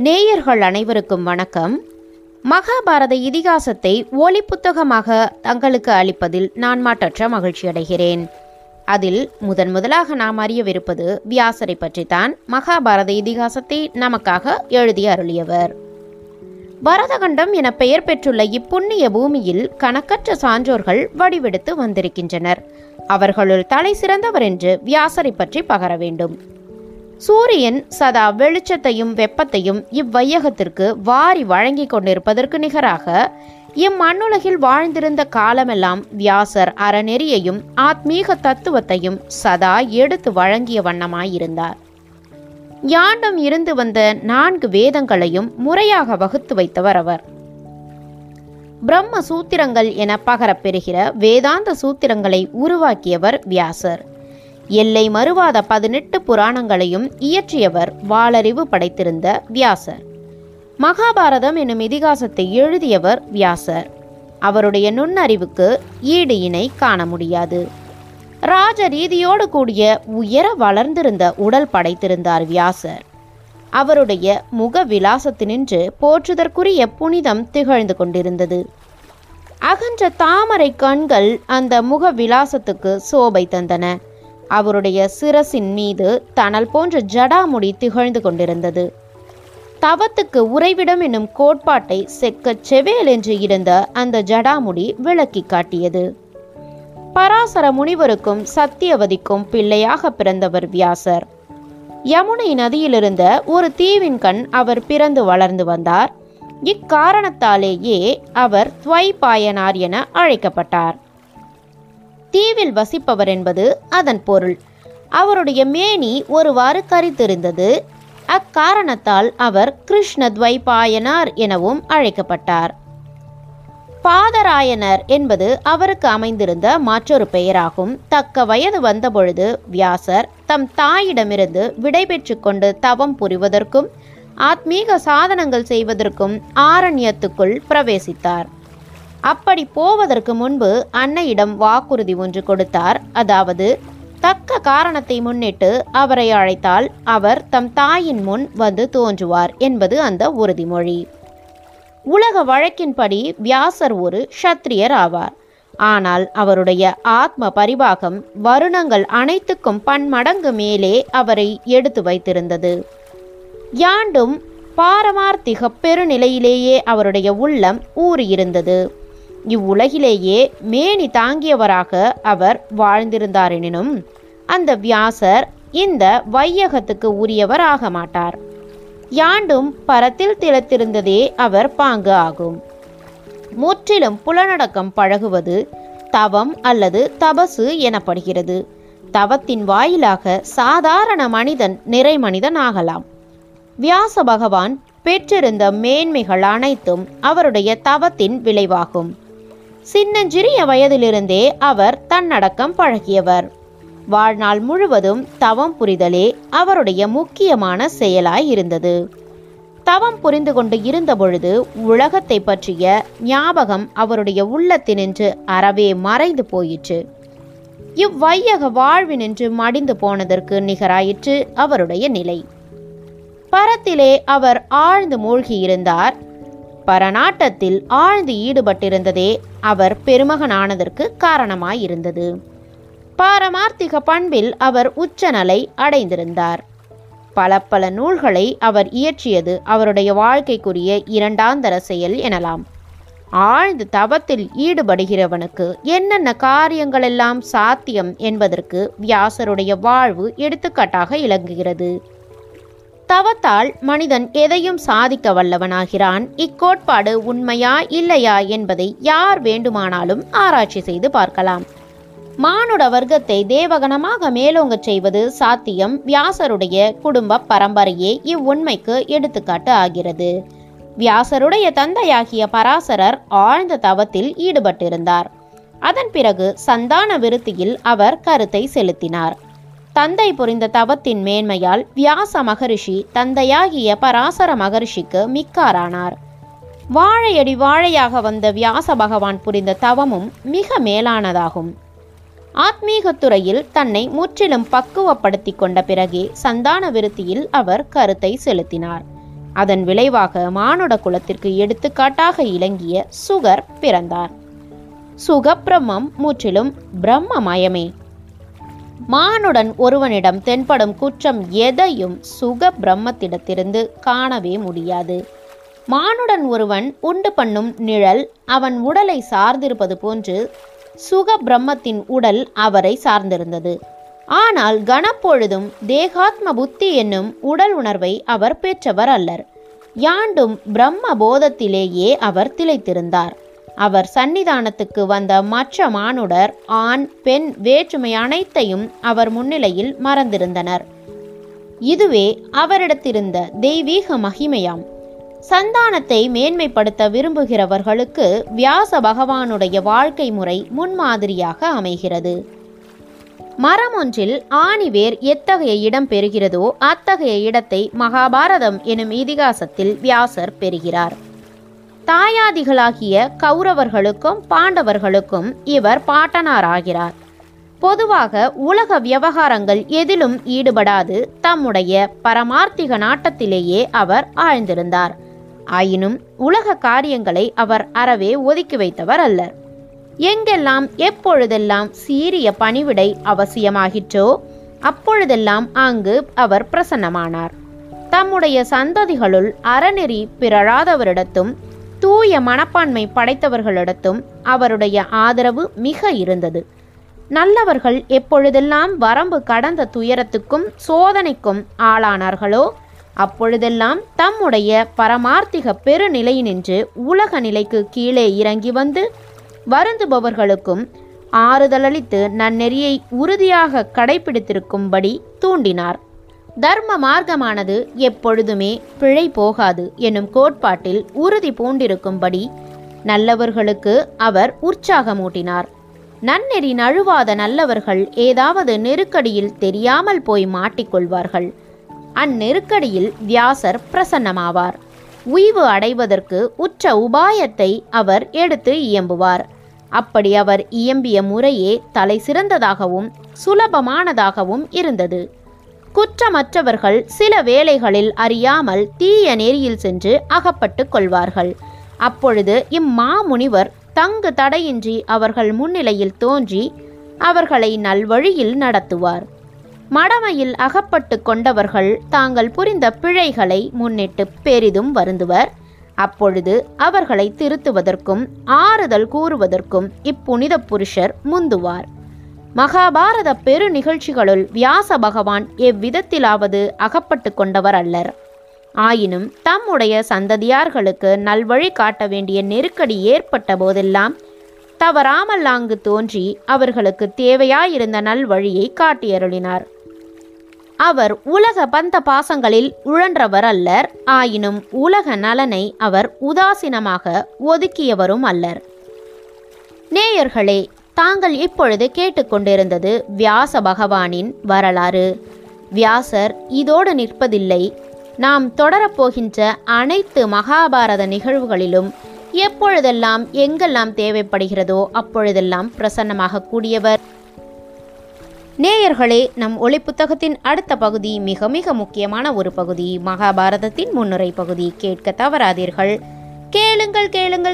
நேயர்கள் அனைவருக்கும் வணக்கம். மகாபாரத இதிகாசத்தை ஒலி புத்தகமாக தங்களுக்கு அளிப்பதில் நான் மாற்றற்ற மகிழ்ச்சி அடைகிறேன். அதில் முதன் முதலாக நாம் அறியவிருப்பது வியாசரை பற்றித்தான் மகாபாரத இதிகாசத்தை நமக்காக எழுதி அருளியவர். பரதகண்டம் என பெயர் பெற்றுள்ள இப்புண்ணிய பூமியில் கணக்கற்ற சான்றோர்கள் வடிவெடுத்து வந்திருக்கின்றனர். அவர்களுள் தலை சிறந்தவர் என்று வியாசரை பற்றி பகர வேண்டும். சூரியன் சதா வெளிச்சத்தையும் வெப்பத்தையும் இவ்வையகத்திற்கு வாரி வழங்கிக் கொண்டிருப்பதற்கு நிகராக இம்மண்ணுலகில் வாழ்ந்திருந்த காலமெல்லாம் வியாசர் அறநெறியையும் ஆத்மீக தத்துவத்தையும் சதா எடுத்து வழங்கிய வண்ணமாயிருந்தார். யாண்டும் இருந்து வந்த நான்கு வேதங்களையும் முறையாக வகுத்து வைத்தவர் அவர். பிரம்ம சூத்திரங்கள் என பகரப்பெறுகிற வேதாந்த சூத்திரங்களை உருவாக்கியவர் வியாசர். எல்லை மறுவாத பதினெட்டு புராணங்களையும் இயற்றியவர் வாளறிவு படைத்திருந்த வியாசர். மகாபாரதம் என்னும் இதிகாசத்தை எழுதியவர் வியாசர். அவருடைய நுண்ணறிவுக்கு ஈடு இணை காண முடியாது. ராஜ ரீதியோடு கூடிய உயர வளர்ந்திருந்த உடல் படைத்திருந்தார் வியாசர். அவருடைய முக விலாசத்தினின்று போற்றுதற்குரிய புனிதம் திகழ்ந்து கொண்டிருந்தது. அகன்ற தாமரை கண்கள் அந்த முக விலாசத்துக்கு சோபை தந்தன. அவருடைய சிரசின் மீது தணல் போன்ற ஜடாமுடி திகழ்ந்து கொண்டிருந்தது. தவத்துக்கு உறைவிடம் என்னும் கோட்பாட்டை செக்கச் செவேல் என்று இருந்த அந்த ஜடாமுடி விளக்கி காட்டியது. பராசர முனிவருக்கும் சத்தியவதிக்கும் பிள்ளையாக பிறந்தவர் வியாசர். யமுனை நதியிலிருந்த ஒரு தீவின் கண் அவர் பிறந்து வளர்ந்து வந்தார். இக்காரணத்தாலேயே அவர் துவைபாயனார் என அழைக்கப்பட்டார். தீவில் வசிப்பவர் என்பது அதன் பொருள். அவருடைய மேனி ஒருவாறு கரித்திருந்தது அக்காரணத்தால் அவர் கிருஷ்ணத்வைபாயனார் எனவும் அழைக்கப்பட்டார். பாதராயனர் என்பது அவருக்கு அமைந்திருந்த மற்றொரு பெயராகும். தக்க வயது வந்தபொழுது வியாசர் தம் தாயிடமிருந்து விடைபெற்று கொண்டு தவம் புரிவதற்கும் ஆத்மீக சாதனங்கள் செய்வதற்கும் ஆரண்யத்துக்குள் பிரவேசித்தார். அப்படி போவதற்கு முன்பு அன்னையிடம் வாக்குறுதி ஒன்று கொடுத்தார். அதாவது தக்க காரணத்தை முன்னிட்டு அவரை அழைத்தால் அவர் தம் தாயின் முன் வந்து தோன்றுவார் என்பது அந்த உறுதிமொழி. உலக வழக்கின்படி வியாசர் ஒரு ஷத்திரியர் ஆவார். ஆனால் அவருடைய ஆத்ம பரிபாகம் வருணங்கள் அனைத்துக்கும் பன்மடங்கு மேலே அவரை எடுத்து வைத்திருந்தது. யாண்டும் பாரமார்த்திக பெருநிலையிலேயே அவருடைய உள்ளம் ஊறியிருந்தது. இவ்வுலகிலேயே மேனி தாங்கியவராக அவர் வாழ்ந்திருந்தாரெனினும் அந்த வியாசர் இந்த வையகத்துக்கு உரியவர் ஆக மாட்டார். யாண்டும் பரத்தில் திளைத்திருந்ததே அவர் பாங்கு ஆகும். முற்றிலும் புலனடக்கம் பழகுவது தவம் அல்லது தபசு எனப்படுகிறது. தவத்தின் வாயிலாக சாதாரண மனிதன் நிறை மனிதன் ஆகலாம். வியாச பகவான் பெற்றிருந்த மேன்மைகள் அனைத்தும் அவருடைய தவத்தின் விளைவாகும். சின்னஞ்சிறிய வயதிலிருந்தே அவர் தன்னடக்கம் பழகியவர். வாழ்நாள் முழுவதும் தவம் புரிதலே அவருடைய முக்கியமான செயலாய் இருந்தது. தவம் புரிந்து கொண்டு இருந்தபொழுது உலகத்தை பற்றிய ஞாபகம் அவருடைய உள்ளத்தினின்று அறவே மறைந்து போயிற்று. இவ்வையக வாழ்வினின்று மடிந்து போனதற்கு நிகராயிற்று அவருடைய நிலை. பரத்திலே அவர் ஆழ்ந்து மூழ்கியிருந்தார். பரநாட்டத்தில் ஆழ்ந்து ஈடுபட்டிருந்ததே அவர் பெருமகனானதற்கு காரணமாயிருந்தது. பாரமார்த்திக பண்பில் அவர் உச்சநலை அடைந்திருந்தார். பல பல நூல்களை அவர் இயற்றியது அவருடைய வாழ்க்கைக்குரிய இரண்டாந்தர செயல் எனலாம். ஆழ்ந்து தவத்தில் ஈடுபடுகிறவனுக்கு என்னென்ன காரியங்களெல்லாம் சாத்தியம் என்பதற்கு வியாசருடைய வாழ்வு எடுத்துக்காட்டாக இலங்குகிறது தவத்தால் மனிதன் எதையும் சாதிக்க வல்லவனாகிறான். இக்கோட்பாடு உண்மையா இல்லையா என்பதை யார் வேண்டுமானாலும் ஆராய்ச்சி செய்து பார்க்கலாம். மானுட வர்க்கத்தை தேவகணமாக மேலோங்கச் செய்வது சாத்தியம். வியாசருடைய குடும்ப பரம்பரையே இவ்வுண்மைக்கு எடுத்துக்காட்டு ஆகிறது. வியாசருடைய தந்தையாகிய பராசரர் ஆழ்ந்த தவத்தில் ஈடுபட்டிருந்தார். அதன் பிறகு சந்தான விருத்தியில் அவர் கருத்தை செலுத்தினார். தந்தை புரிந்த தவத்தின் மேன்மையால் வியாச மகரிஷி தந்தையாகிய பராசர மகரிஷிக்கு மிக்காரானார். வாழையடி வாழையாக வந்த வியாச பகவான் புரிந்த தவமும் மிக மேலானதாகும். ஆத்மீகத் துறையில் தன்னை முற்றிலும் பக்குவப்படுத்தி கொண்ட பிறகே சந்தான விருத்தியில் அவர் கருத்தை செலுத்தினார். அதன் விளைவாக மானுட குலத்திற்கு எடுத்துக்காட்டாக இலங்கிய சுகர் பிறந்தார். சுகப்பிரமம் முற்றிலும் பிரம்மமயமே. மானுடன் ஒருவனிடம் தென்படும் குற்றம் எதையும் சுக பிரம்மத்திடத்திலிருந்து காணவே முடியாது. மானுடன் ஒருவன் உண்டு பண்ணும் நிழல் அவன் உடலை சார்ந்திருப்பது போன்று சுக பிரம்மத்தின் உடல் அவரை சார்ந்திருந்தது. ஆனால் கனப்பொழுதும் தேகாத்ம புத்தி என்னும் உடல் உணர்வை அவர் பெற்றவர் அல்லர். யாண்டும் பிரம்ம போதத்திலேயே அவர் திளைத்திருந்தார். அவர் சன்னிதானத்துக்கு வந்த மற்ற மானுடர் ஆண் பெண் வேற்றுமை அனைத்தையும் அவர் முன்னிலையில் மறந்திருந்தனர். இதுவே அவரிடத்திருந்த தெய்வீக மகிமையாம். சந்தானத்தை மேன்மைப்படுத்த விரும்புகிறவர்களுக்கு வியாச பகவானுடைய வாழ்க்கை முறை முன்மாதிரியாக அமைகிறது. மரம் ஒன்றில் ஆணிவேர் எத்தகைய இடம் பெறுகிறதோ அத்தகைய இடத்தை மகாபாரதம் எனும் இதிகாசத்தில் வியாசர் பெறுகிறார். தாயாதிகளாகிய கௌரவர்களுக்கும் பாண்டவர்களுக்கும் இவர் பாட்டனாராகிறார். பொதுவாக உலக விவகாரங்கள் எதிலும் ஈடுபடாது. தம்முடைய பரமார்த்திக நாட்டத்திலேயே அவர் ஆழ்ந்திருந்தார். ஆயினும் உலக காரியங்களை அவர் அறவே ஒதுக்கி வைத்தவர் அல்லர். எங்கெல்லாம் எப்பொழுதெல்லாம் சீரிய பணிவிடை அவசியமாகிற்றோ அப்பொழுதெல்லாம் அங்கு அவர் பிரசன்னமானார். தம்முடைய சந்ததிகளுள் அறநெறி பிறழாதவரிடத்தும் தூய மனப்பான்மை படைத்தவர்களிடத்தும் அவருடைய ஆதரவு மிக இருந்தது. நல்லவர்கள் எப்பொழுதெல்லாம் வரம்பு கடந்த துயரத்துக்கும் சோதனைக்கும் ஆளானார்களோ அப்பொழுதெல்லாம் தம்முடைய பரமார்த்திக பெருநிலையினின்று உலக நிலைக்கு கீழே இறங்கி வந்து வருந்துபவர்களுக்கும் ஆறுதலளித்து நன்னெறியை உறுதியாக கடைபிடித்திருக்கும்படி தூண்டினார். தர்ம மார்க்கமானது எப்பொழுதுமே பிழை போகாது என்னும் கோட்பாட்டில் உறுதி பூண்டிருக்கும்படி நல்லவர்களுக்கு அவர் உற்சாகமூட்டினார். நன்னெறி நழுவாத நல்லவர்கள் ஏதாவது நெருக்கடியில் தெரியாமல் போய் மாட்டிக்கொள்வார்கள். அந்நெருக்கடியில் வியாசர் பிரசன்னமாவார். உய்வு அடைவதற்கு உற்ற உபாயத்தை அவர் எடுத்து இயம்புவார். அப்படி அவர் இயம்பிய முறையே தலை சிறந்ததாகவும் சுலபமானதாகவும் இருந்தது. குற்றமற்றவர்கள் சில வேளைகளில் அறியாமல் தீய நெறியில் சென்று அகப்பட்டு கொள்வார்கள். அப்பொழுது இம்மாமுனிவர் தங்கு தடையின்றி அவர்கள் முன்னிலையில் தோன்றி அவர்களை நல்வழியில் நடத்துவார். மடமையில் அகப்பட்டு கொண்டவர்கள் தாங்கள் புரிந்த பிழைகளை முன்னிட்டு பெரிதும் வருந்துவர். அப்பொழுது அவர்களை திருத்துவதற்கும் ஆறுதல் கூறுவதற்கும் இப்புனித புருஷர் முந்துவார். மகாபாரத பெரு நிகழ்ச்சிகளுள் வியாச பகவான் எவ்விதத்திலாவது அகப்பட்டு கொண்டவர் அல்லர். ஆயினும் தம்முடைய சந்ததியார்களுக்கு நல்வழி காட்ட வேண்டிய நெருக்கடி ஏற்பட்ட போதெல்லாம் தவறாமல் அங்கு தோன்றி அவர்களுக்கு தேவையாயிருந்த நல்வழியை காட்டியருளினார். அவர் உலக பந்த பாசங்களில் உழன்றவர் அல்லர். ஆயினும் உலக நலனை அவர் உதாசீனமாக ஒதுக்கியவரும் அல்லர். நேயர்களே தாங்கள் இப்பொழுது கேட்டுக்கொண்டிருந்தது வியாச பகவானின் வரலாறு. வியாசர் இதோடு நிற்பதில்லை. நாம் தொடரப்போகின்ற அனைத்து மகாபாரத நிகழ்வுகளிலும் எப்பொழுதெல்லாம் எங்கெல்லாம் தேவைப்படுகிறதோ அப்பொழுதெல்லாம் பிரசன்னமாக கூடியவர். நேயர்களே நம் ஒளி புத்தகத்தின் அடுத்த பகுதி மிக மிக முக்கியமான ஒரு பகுதி மகாபாரதத்தின் முன்னுரை பகுதி. கேட்க தவறாதீர்கள். கேளுங்கள் கேளுங்கள்.